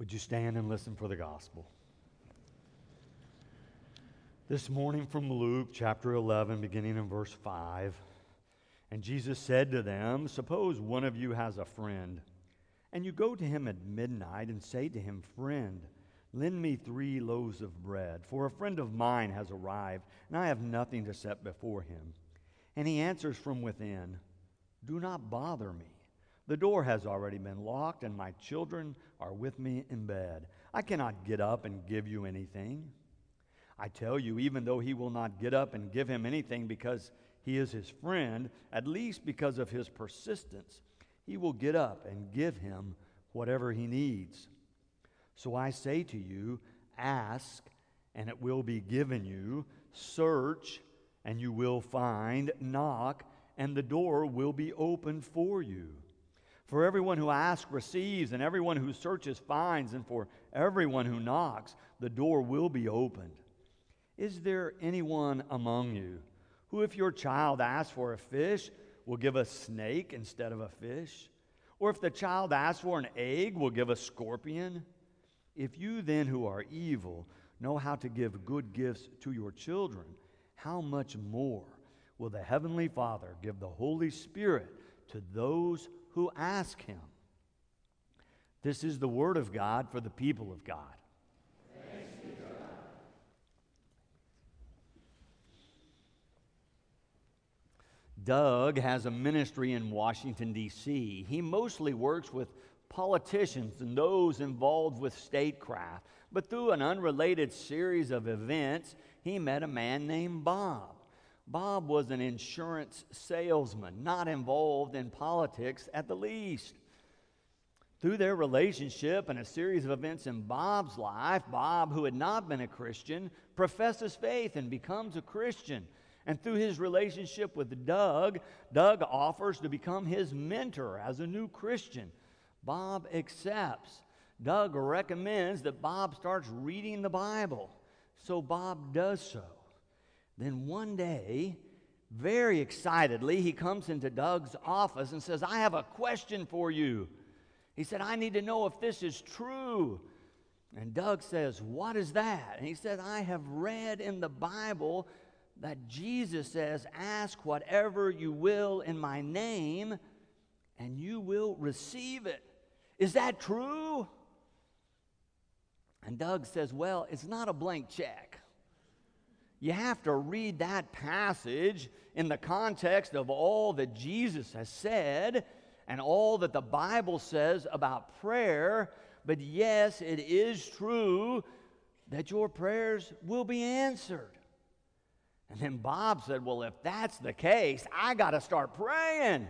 Would you stand and listen for the gospel? This morning from Luke chapter 11, beginning in verse 5. And Jesus said to them, Suppose one of you has a friend, and you go to him at midnight and say to him, Friend, lend me three loaves of bread, for a friend of mine has arrived, and I have nothing to set before him. And he answers from within, Do not bother me. The door has already been locked, and my children are with me in bed. I cannot get up and give you anything. I tell you, even though he will not get up and give him anything because he is his friend, at least because of his persistence, he will get up and give him whatever he needs. So I say to you, ask, and it will be given you, search, and you will find, knock, and the door will be opened for you. For everyone who asks receives, and everyone who searches finds, and for everyone who knocks, the door will be opened. Is there anyone among you? Who, if your child asks for a fish, will give a snake instead of a fish? Or if the child asks for an egg, will give a scorpion? If you then, who are evil, know how to give good gifts to your children, how much more will the Heavenly Father give the Holy Spirit to those who ask Him? This is the Word of God for the people of God. Doug has a ministry in Washington, D.C. He mostly works with politicians and those involved with statecraft. But through an unrelated series of events, he met a man named Bob. Bob was an insurance salesman, not involved in politics at the least. Through their relationship and a series of events in Bob's life, Bob, who had not been a Christian, professes faith and becomes a Christian. And through his relationship with Doug, Doug offers to become his mentor as a new Christian. Bob accepts. Doug recommends that Bob starts reading the Bible. So Bob does so. Then one day, very excitedly, he comes into Doug's office and says, I have a question for you. He said, I need to know if this is true. And Doug says, What is that? And he said, I have read in the Bible that Jesus says, Ask whatever you will in my name, and you will receive it. Is that true? And Doug says, Well, it's not a blank check. You have to read that passage in the context of all that Jesus has said and all that the Bible says about prayer. But yes, it is true that your prayers will be answered. And then Bob said, Well, if that's the case, I got to start praying.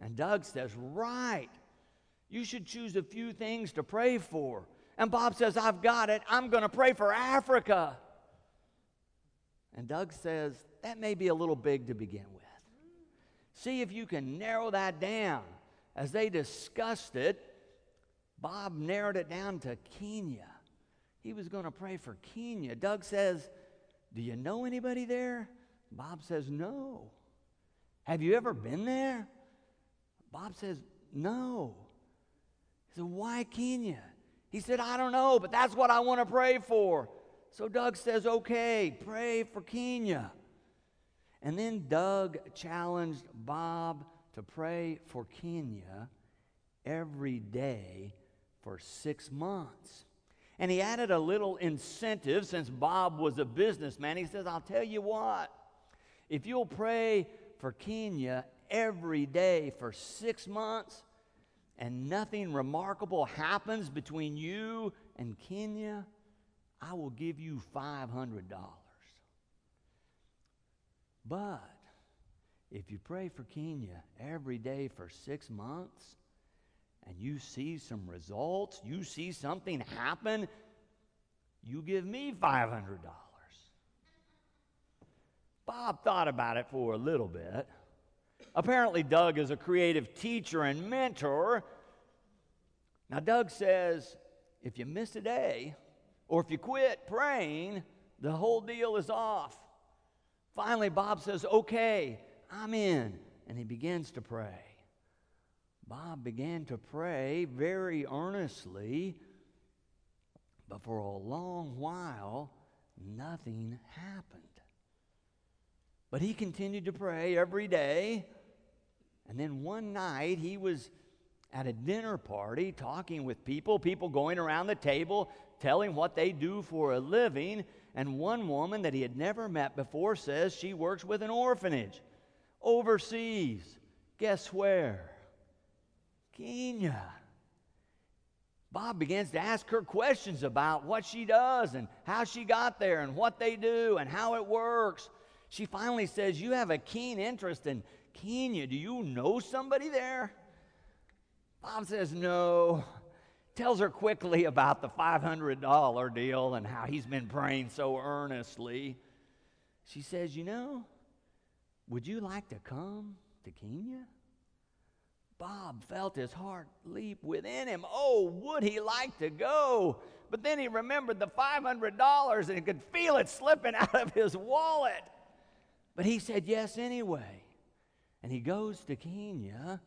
And Doug says, Right. You should choose a few things to pray for. And Bob says, I've got it. I'm going to pray for Africa. And Doug says, That may be a little big to begin with. See if you can narrow that down. As they discussed it, Bob narrowed it down to Kenya. He was going to pray for Kenya. Doug says, do you know anybody there? Bob says, No. Have you ever been there? Bob says, No. He said, Why Kenya? He said, I don't know, but that's what I want to pray for. So Doug says, Okay, pray for Kenya. And then Doug challenged Bob to pray for Kenya every day for six months. And he added a little incentive since Bob was a businessman. He says, I'll tell you what, if you'll pray for Kenya every day for six months and nothing remarkable happens between you and Kenya, I will give you $500. But if you pray for Kenya every day for six months, and you see some results, you see something happen, you give me $500. Bob thought about it for a little bit. Apparently, Doug is a creative teacher and mentor. Now, Doug says if you miss a day or if you quit praying, the whole deal is off. Finally, Bob says, Okay, I'm in. And he begins to pray. Bob began to pray very earnestly But for a long while, nothing happened. But he continued to pray every day. And then one night, he was at a dinner party talking with people, people going around the table telling what they do for a living. And one woman that he had never met before says she works with an orphanage overseas. Guess where? Kenya. Bob begins to ask her questions about what she does and how she got there and what they do and how it works. She finally says, You have a keen interest in Kenya. Do you know somebody there? Bob says, No. Tells her quickly about the $500 deal and how he's been praying so earnestly. She says, You know, would you like to come to Kenya? Bob felt his heart leap within him. Oh, would he like to go? But then he remembered the $500 and could feel it slipping out of his wallet. But he said yes anyway. And he goes to Kenya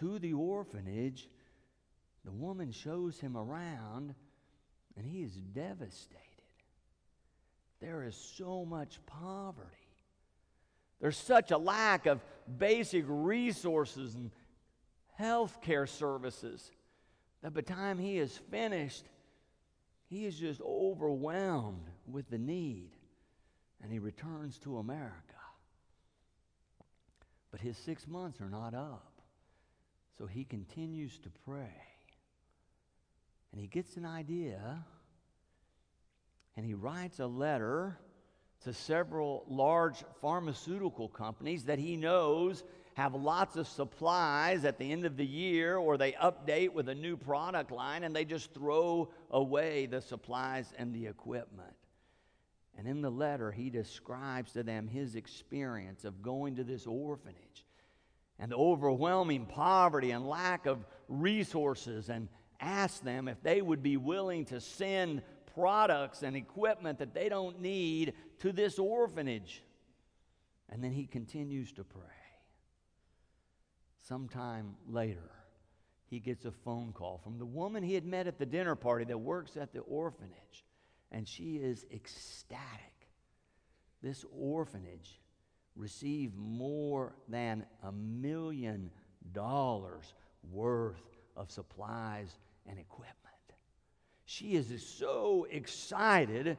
to the orphanage. The woman shows him around, and he is devastated. There is so much poverty. There's such a lack of basic resources and health care services that by the time he is finished, he is just overwhelmed with the need. And he returns to America. But his six months are not up. So he continues to pray. And he gets an idea and he writes a letter to several large pharmaceutical companies that he knows have lots of supplies at the end of the year or they update with a new product line and they just throw away the supplies and the equipment. And in the letter, he describes to them his experience of going to this orphanage and the overwhelming poverty and lack of resources and ask them if they would be willing to send products and equipment that they don't need to this orphanage. And then he continues to pray. Sometime later, he gets a phone call from the woman he had met at the dinner party that works at the orphanage, and she is ecstatic. This orphanage received more than a million dollars worth of supplies and equipment. She is so excited.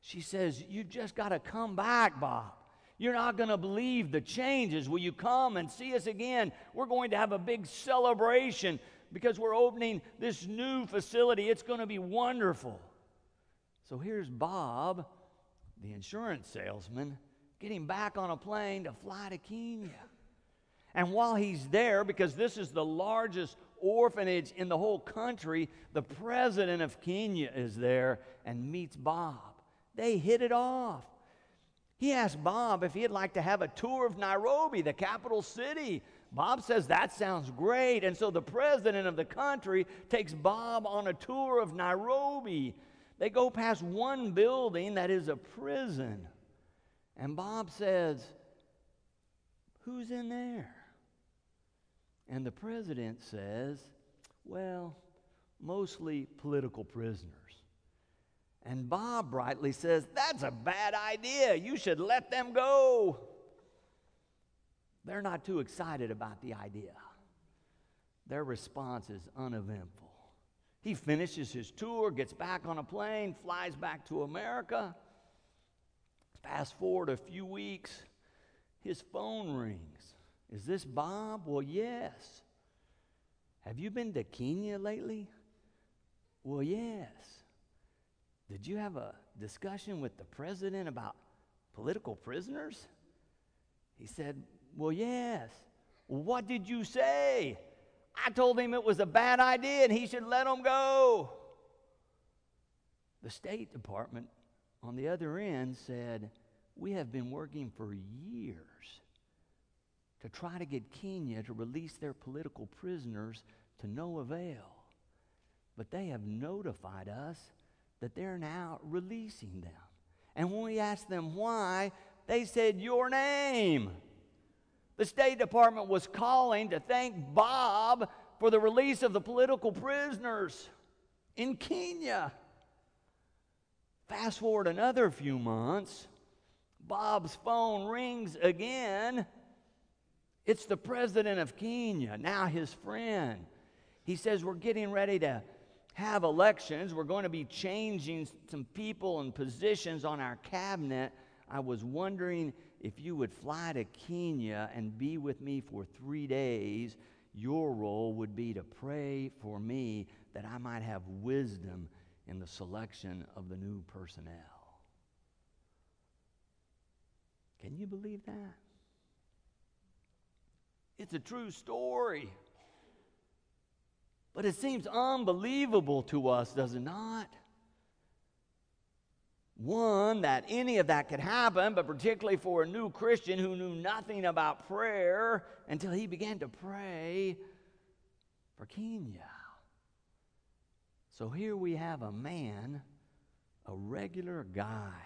She says, You just got to come back, Bob. You're not going to believe the changes. Will you come and see us again? We're going to have a big celebration because we're opening this new facility. It's going to be wonderful. So here's Bob, the insurance salesman, getting back on a plane to fly to Kenya. And while he's there, because this is the largest orphanage in the whole country, the president of Kenya is there and meets Bob. They hit it off. He asked Bob if he'd like to have a tour of Nairobi, the capital city. Bob says that sounds great. And so the president of the country takes Bob on a tour of Nairobi. They go past one building that is a prison. And Bob says, Who's in there? And the president says, Well, mostly political prisoners. And Bob brightly says, That's a bad idea. You should let them go. They're not too excited about the idea. Their response is uneventful. He finishes his tour, gets back on a plane, flies back to America. Fast forward a few weeks, his phone rings. Is this Bob? Well, yes. Have you been to Kenya lately? Well, yes. Did you have a discussion with the president about political prisoners? He said, Well, yes. What did you say? I told him it was a bad idea and he should let them go. The State Department on the other end said, We have been working for years to try to get Kenya to release their political prisoners to no avail. But they have notified us that they're now releasing them. And when we asked them why, they said, Your name. The State Department was calling to thank Bob for the release of the political prisoners in Kenya. Fast forward another few months, Bob's phone rings again. It's the president of Kenya, now his friend. He says, We're getting ready to have elections. We're going to be changing some people and positions on our cabinet. I was wondering if you would fly to Kenya and be with me for three days. Your role would be to pray for me that I might have wisdom in the selection of the new personnel. Can you believe that? It's a true story. But it seems unbelievable to us, does it not? One, that any of that could happen, but particularly for a new Christian who knew nothing about prayer until he began to pray for Kenya. So here we have a man, a regular guy,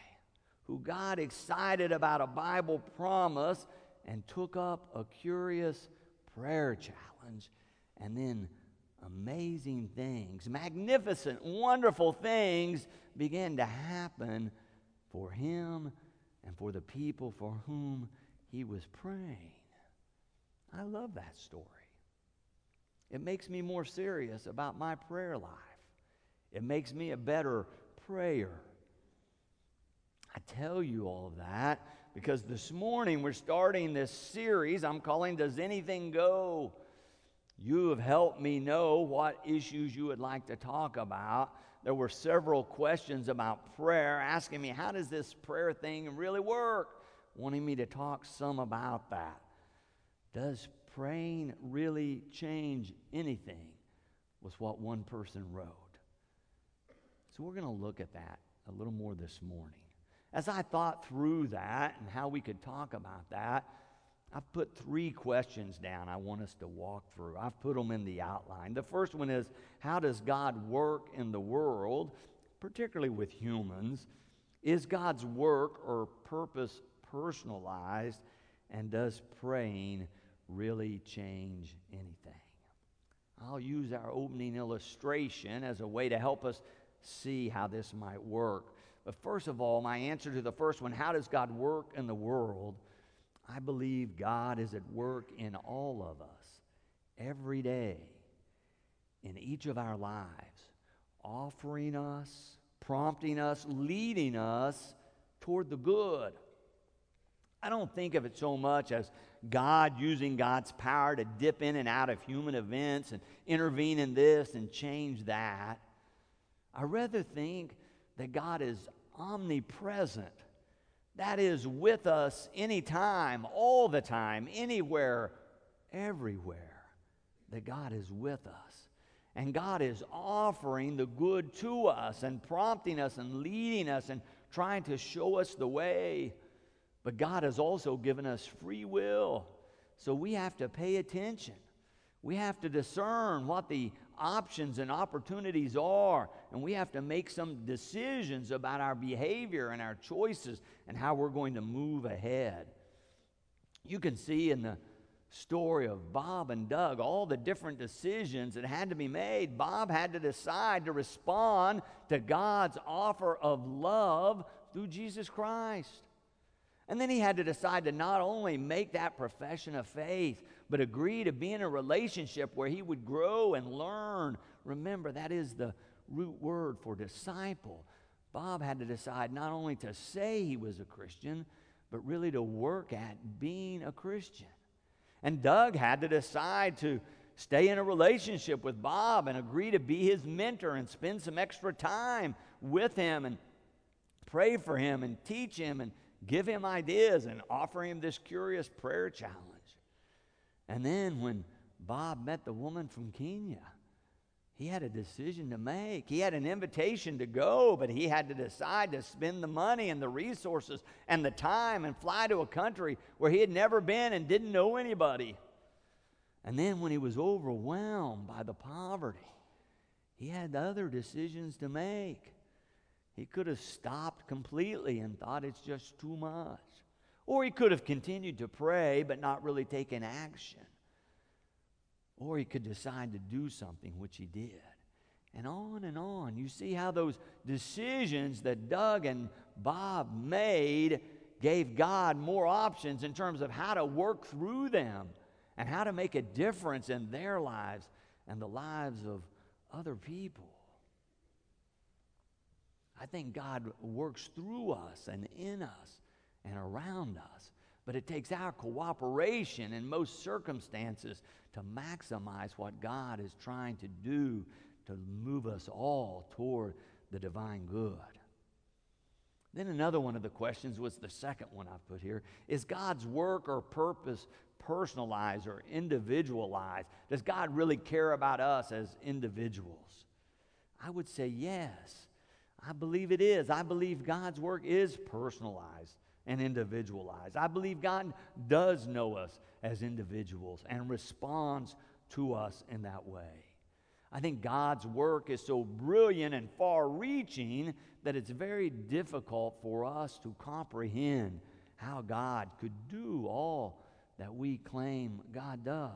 who got excited about a Bible promise and took up a curious prayer challenge. And then amazing things, magnificent, wonderful things began to happen for him and for the people for whom he was praying. I love that story. It makes me more serious about my prayer life. It makes me a better prayer. I tell you all of that because this morning we're starting this series I'm calling Does Anything Go? You have helped me know what issues you would like to talk about. There were several questions about prayer, asking me, how does this prayer thing really work? Wanting me to talk some about that. Does praying really change anything? Was what one person wrote. So we're going to look at that a little more this morning. As I thought through that and how we could talk about that, I've put three questions down I want us to walk through. I've put them in the outline. The first one is How does God work in the world, particularly with humans? Is God's work or purpose personalized? And does praying really change anything? I'll use our opening illustration as a way to help us see how this might work. But first of all, my answer to the first one how does God work in the world? I believe God is at work in all of us every day, in each of our lives, offering us, prompting us, leading us toward the good. I don't think of it so much as God using God's power to dip in and out of human events and intervene in this and change that. I rather think that God is omnipresent that is with us anytime, all the time, anywhere, everywhere. That God is with us. And God is offering the good to us and prompting us and leading us and trying to show us the way. But God has also given us free will. So we have to pay attention. We have to discern what the options and opportunities are. And we have to make some decisions about our behavior and our choices and how we're going to move ahead. You can see in the story of Bob and Doug all the different decisions that had to be made. Bob had to decide to respond to God's offer of love through Jesus Christ. And then he had to decide to not only make that profession of faith, but agree to be in a relationship where he would grow and learn. Remember, that is the root word for disciple. Bob had to decide not only to say he was a Christian, but really to work at being a Christian. And Doug had to decide to stay in a relationship with Bob and agree to be his mentor and spend some extra time with him and pray for him and teach him and give him ideas and offer him this curious prayer challenge. And then when Bob met the woman from Kenya, he had a decision to make. He had an invitation to go, but he had to decide to spend the money and the resources and the time and fly to a country where he had never been and didn't know anybody. And then when he was overwhelmed by the poverty, he had other decisions to make. He could have stopped completely and thought it's just too much. Or he could have continued to pray but not really taken action. Or he could decide to do something, which he did. and on and on. You see how those decisions that Doug and Bob made gave God more options in terms of how to work through them and how to make a difference in their lives and the lives of other people. I think God works through us and in us and around us. But it takes our cooperation in most circumstances to maximize what God is trying to do to move us all toward the divine good. Then another one of the questions was the second one I've put here is God's work or purpose personalized or individualized? Does God really care about us as individuals? I would say yes. I believe it is. I believe God's work is personalized and individualized. I believe God does know us as individuals and responds to us in that way. I think God's work is so brilliant and far reaching that it's very difficult for us to comprehend how God could do all that we claim God does.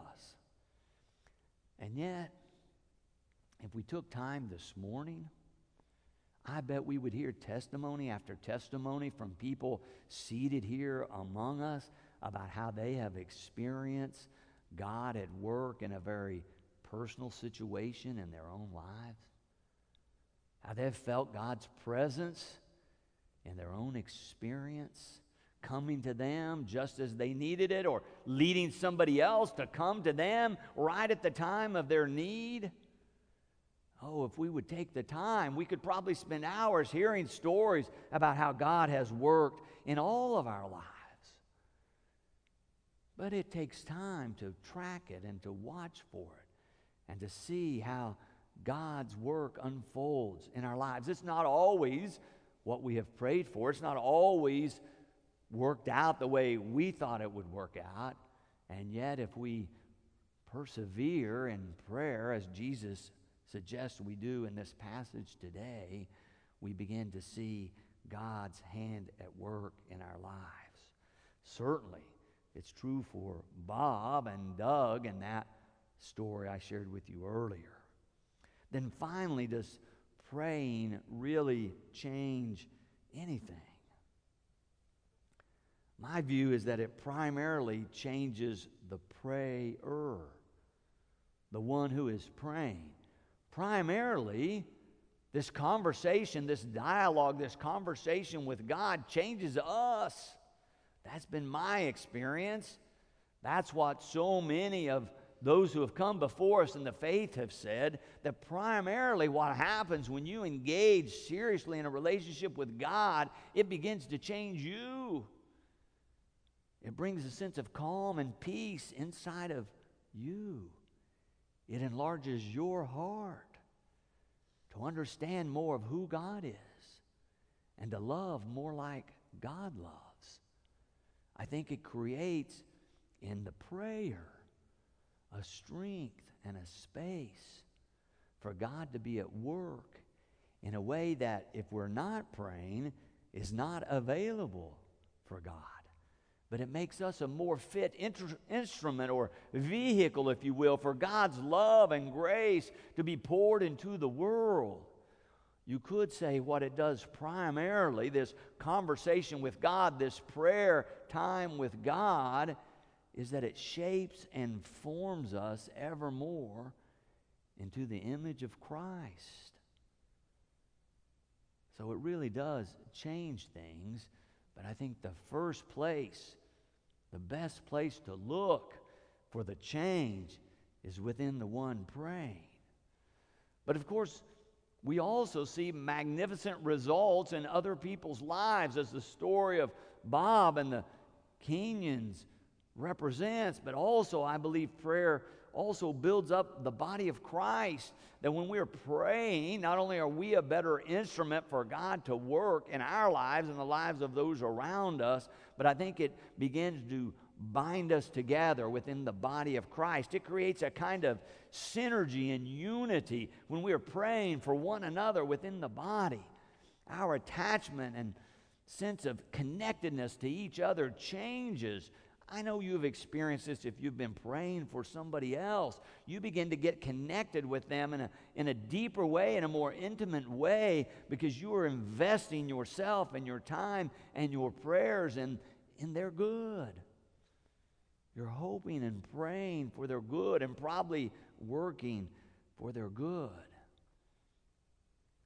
And yet, if we took time this morning, I bet we would hear testimony after testimony from people seated here among us about how they have experienced God at work in a very personal situation in their own lives. How they've felt God's presence in their own experience coming to them just as they needed it or leading somebody else to come to them right at the time of their need. Oh, if we would take the time, we could probably spend hours hearing stories about how God has worked in all of our lives. But it takes time to track it and to watch for it and to see how God's work unfolds in our lives. It's not always what we have prayed for, it's not always worked out the way we thought it would work out. And yet, if we persevere in prayer, as Jesus suggests we do in this passage today, we begin to see God's hand at work in our lives. Certainly, it's true for Bob and Doug and that story I shared with you earlier. Then finally, does praying really change anything? My view is that it primarily changes the prayer, the one who is praying. Primarily, this conversation, this dialogue, this conversation with God changes us. That's been my experience. That's what so many of those who have come before us in the faith have said that primarily what happens when you engage seriously in a relationship with God, it begins to change you. It brings a sense of calm and peace inside of you. It enlarges your heart to understand more of who God is and to love more like God loves. I think it creates in the prayer a strength and a space for God to be at work in a way that, if we're not praying, is not available for God but it makes us a more fit instrument or vehicle, if you will, for God's love and grace to be poured into the world. You could say what it does primarily, this conversation with God, this prayer time with God, is that it shapes and forms us ever more into the image of Christ. So it really does change things. But I think the first place the best place to look for the change is within the one praying. But of course, we also see magnificent results in other people's lives, as the story of Bob and the Kenyans represents. But also, I believe prayer also builds up the body of Christ. That when we're praying, not only are we a better instrument for God to work in our lives and the lives of those around us, but I think it begins to bind us together within the body of Christ. It creates a kind of synergy and unity when we are praying for one another within the body. Our attachment and sense of connectedness to each other changes I know you've experienced this if you've been praying for somebody else. You begin to get connected with them in a, in a deeper way, in a more intimate way, because you are investing yourself and your time and your prayers in, in their good. You're hoping and praying for their good and probably working for their good.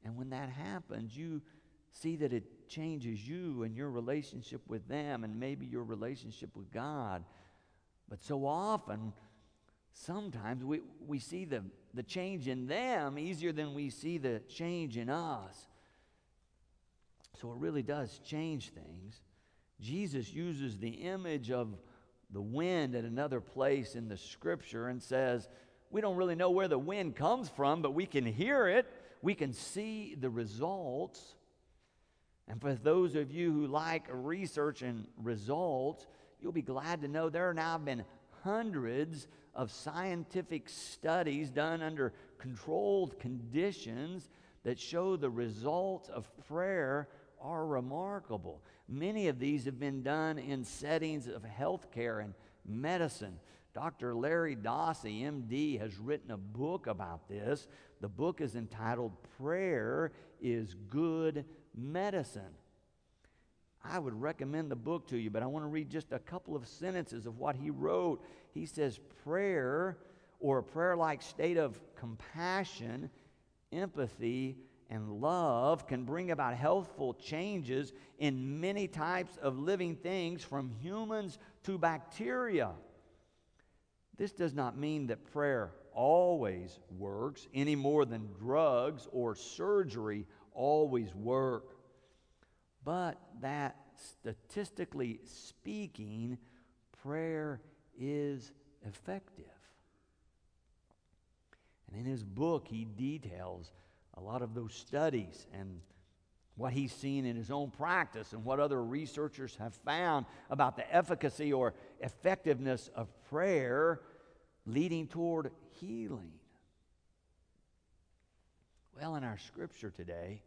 And when that happens, you see that it changes you and your relationship with them and maybe your relationship with God. But so often, sometimes we, we see the, the change in them easier than we see the change in us. So it really does change things. Jesus uses the image of the wind at another place in the scripture and says, We don't really know where the wind comes from, but we can hear it, we can see the results. And for those of you who like research and results, you'll be glad to know there have now been hundreds of scientific studies done under controlled conditions that show the results of prayer are remarkable. Many of these have been done in settings of healthcare and medicine. Dr. Larry Dossey, MD, has written a book about this. The book is entitled Prayer is Good Medicine. I would recommend the book to you, but I want to read just a couple of sentences of what he wrote. He says, Prayer, or a prayer like state of compassion, empathy, and love can bring about healthful changes in many types of living things, from humans to bacteria. This does not mean that prayer always works any more than drugs or surgery always work, but that statistically speaking, prayer is effective. And in his book, he details a lot of those studies and what he's seen in his own practice and what other researchers have found about the efficacy or effectiveness of prayer leading toward healing. Well, in our scripture today,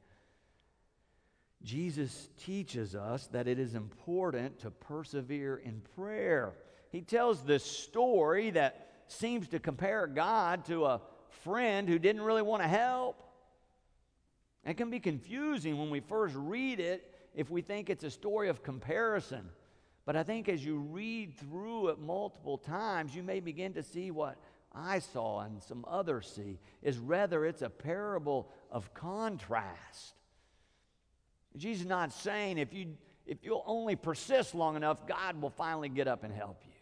Jesus teaches us that it is important to persevere in prayer. He tells this story that seems to compare God to a friend who didn't really want to help. It can be confusing when we first read it if we think it's a story of comparison. But I think as you read through it multiple times, you may begin to see what I saw and some others see, is rather it's a parable of contrast. Jesus is not saying if you if you'll only persist long enough, God will finally get up and help you.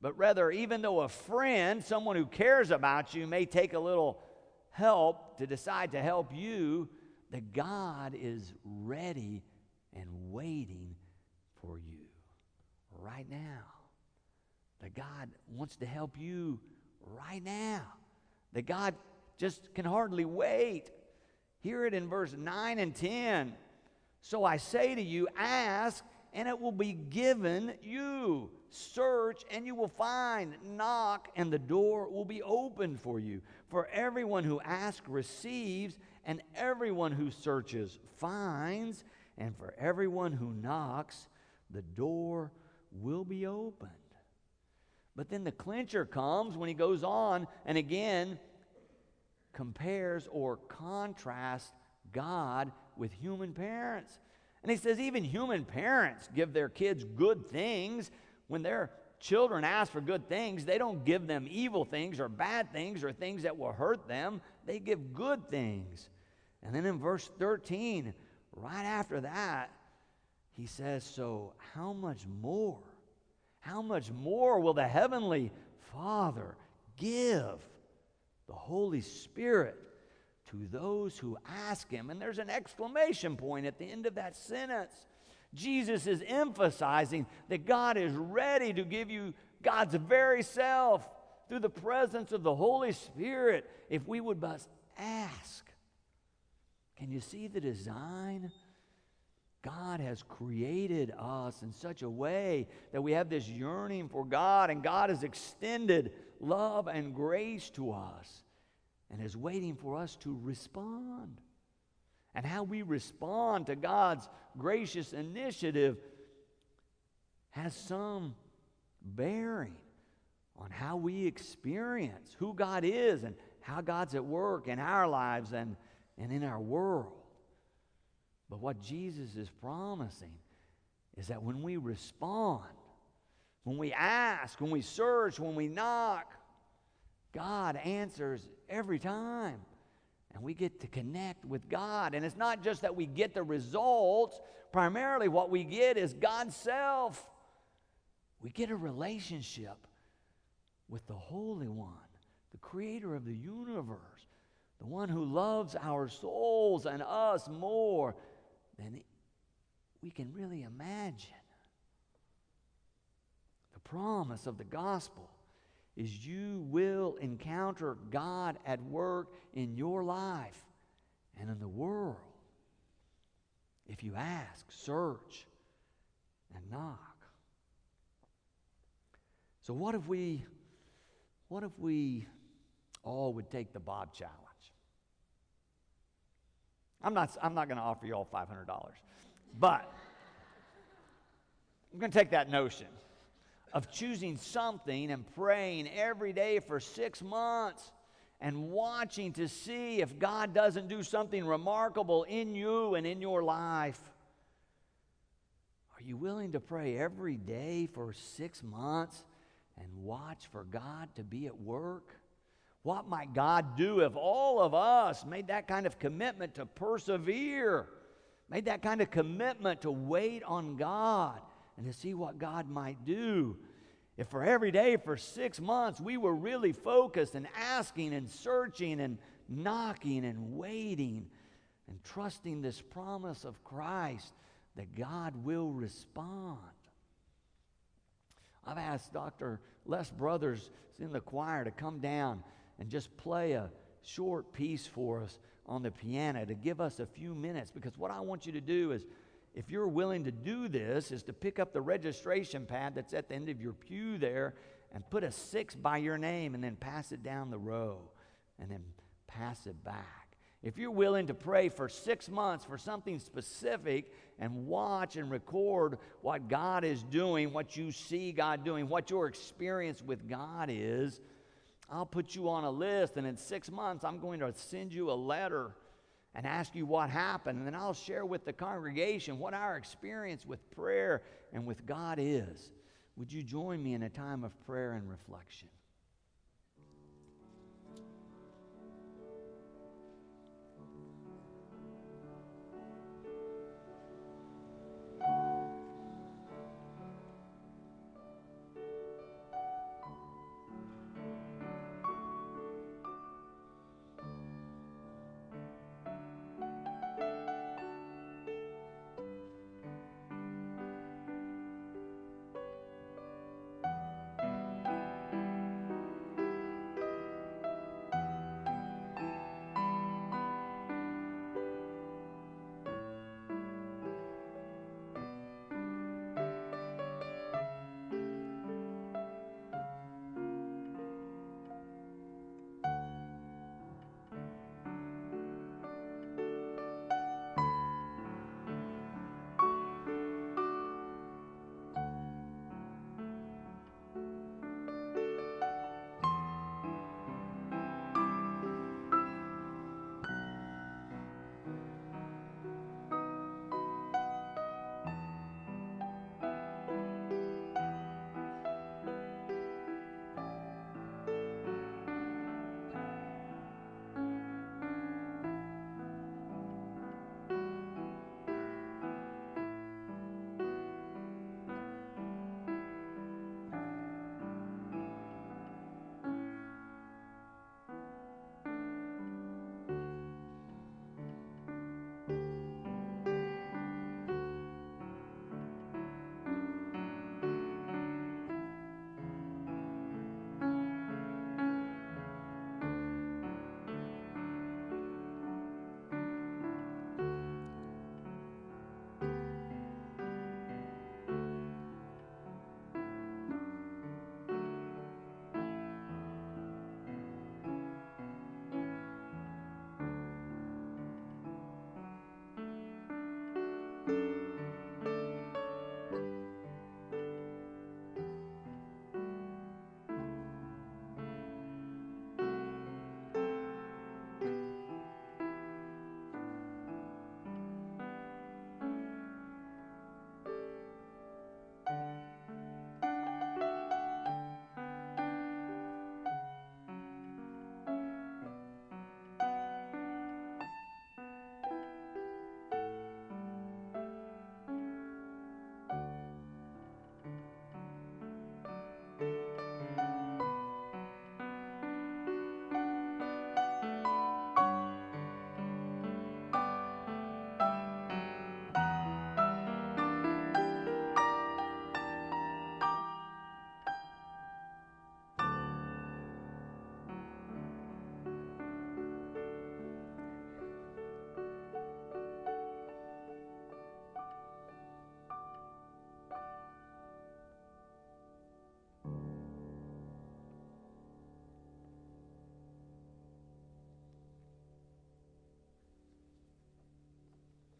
But rather, even though a friend, someone who cares about you, may take a little help to decide to help you, that God is ready and waiting for you right now. That God wants to help you right now. That God just can hardly wait. Hear it in verse 9 and 10. So I say to you, ask, and it will be given you. Search, and you will find. Knock, and the door will be opened for you. For everyone who asks receives and everyone who searches finds, and for everyone who knocks, the door will be opened. But then the clincher comes when he goes on and again compares or contrasts God with human parents. And he says, even human parents give their kids good things. When their children ask for good things, they don't give them evil things or bad things or things that will hurt them. They give good things. And then in verse 13, right after that, he says, So how much more? How much more will the Heavenly Father give the Holy Spirit to those who ask Him? And there's an exclamation point at the end of that sentence. Jesus is emphasizing that God is ready to give you God's very self through the presence of the Holy Spirit if we would but ask. Can you see the design? God has created us in such a way that we have this yearning for God, and God has extended love and grace to us and is waiting for us to respond. And how we respond to God's gracious initiative has some bearing on how we experience who God is and how God's at work in our lives and, and in our world. But what Jesus is promising is that when we respond, when we ask, when we search, when we knock, God answers every time. And we get to connect with God. And it's not just that we get the results, primarily what we get is God's self. We get a relationship with the Holy One, the creator of the universe, the one who loves our souls and us more than we can really imagine. The promise of the gospel is you will encounter God at work in your life and in the world if you ask, search, and knock. So what if we what if we all would take the Bob challenge? I'm not I'm not going to offer you all $500. But I'm going to take that notion of choosing something and praying every day for six months and watching to see if God doesn't do something remarkable in you and in your life. Are you willing to pray every day for six months and watch for God to be at work? What might God do if all of us made that kind of commitment to persevere, made that kind of commitment to wait on God? and to see what God might do. If for every day for six months we were really focused and asking and searching and knocking and waiting and trusting this promise of Christ that God will respond. I've asked Dr. Les Brothers in the choir to come down and just play a short piece for us on the piano to give us a few minutes because what I want you to do is if you're willing to do this, is to pick up the registration pad that's at the end of your pew there and put a six by your name and then pass it down the row and then pass it back. If you're willing to pray for six months for something specific and watch and record what God is doing, what you see God doing, what your experience with God is, I'll put you on a list, and in six months, I'm going to send you a letter and ask you what happened. And then I'll share with the congregation what our experience with prayer and with God is. Would you join me in a time of prayer and reflection?